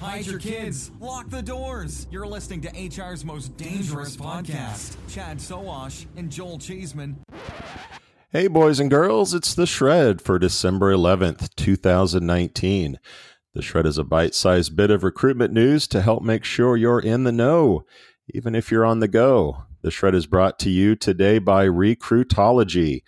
Hide your kids. Lock the doors. You're listening to HR's most dangerous podcast. Chad Sowash and Joel Cheesman. Hey, boys and girls, it's The Shred for December 11th, 2019. The Shred is a bite sized bit of recruitment news to help make sure you're in the know, even if you're on the go. The Shred is brought to you today by Recruitology.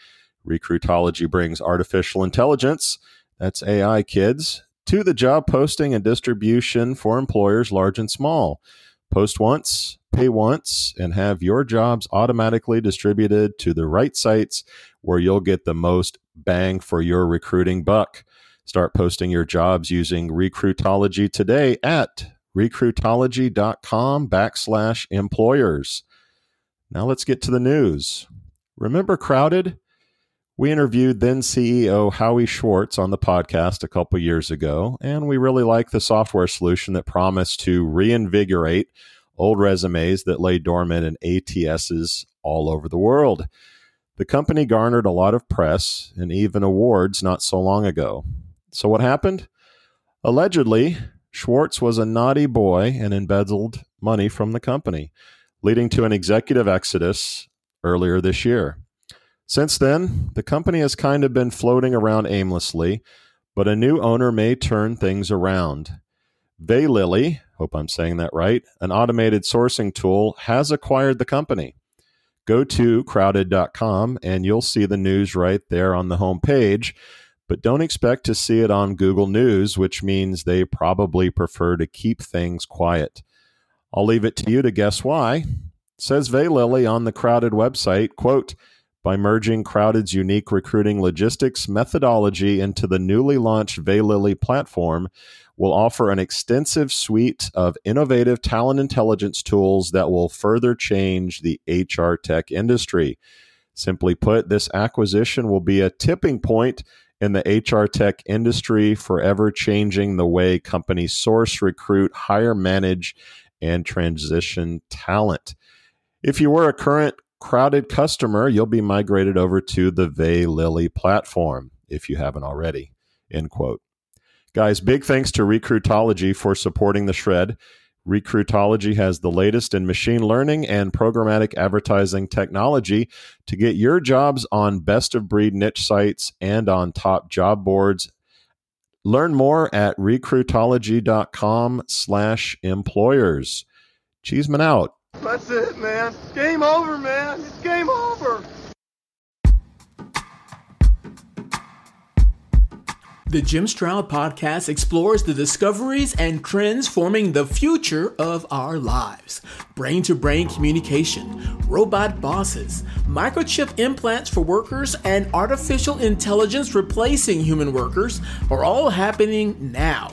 Recruitology brings artificial intelligence, that's AI kids, to the job posting and distribution for employers large and small. Post once, pay once, and have your jobs automatically distributed to the right sites where you'll get the most bang for your recruiting buck. Start posting your jobs using Recruitology today at recruitology.com backslash employers. Now let's get to the news. Remember Crowded? We interviewed then CEO Howie Schwartz on the podcast a couple years ago, and we really like the software solution that promised to reinvigorate old resumes that lay dormant in ATSs all over the world. The company garnered a lot of press and even awards not so long ago. So, what happened? Allegedly, Schwartz was a naughty boy and embezzled money from the company, leading to an executive exodus earlier this year. Since then, the company has kind of been floating around aimlessly, but a new owner may turn things around. Veylily, hope I'm saying that right, an automated sourcing tool, has acquired the company. Go to crowded.com and you'll see the news right there on the home page, but don't expect to see it on Google News, which means they probably prefer to keep things quiet. I'll leave it to you to guess why. says Veylily on the Crowded website, quote, by merging Crowded's unique recruiting logistics methodology into the newly launched Veylily platform, will offer an extensive suite of innovative talent intelligence tools that will further change the HR tech industry. Simply put, this acquisition will be a tipping point in the HR tech industry, forever changing the way companies source, recruit, hire, manage, and transition talent. If you were a current crowded customer, you'll be migrated over to the Veylily platform if you haven't already. End quote. Guys, big thanks to Recruitology for supporting the shred. Recruitology has the latest in machine learning and programmatic advertising technology to get your jobs on best of breed niche sites and on top job boards. Learn more at recruitology.com slash employers. Cheesman out. That's it, man. Game over, man. It's game over. The Jim Stroud podcast explores the discoveries and trends forming the future of our lives. Brain to brain communication, robot bosses, microchip implants for workers, and artificial intelligence replacing human workers are all happening now.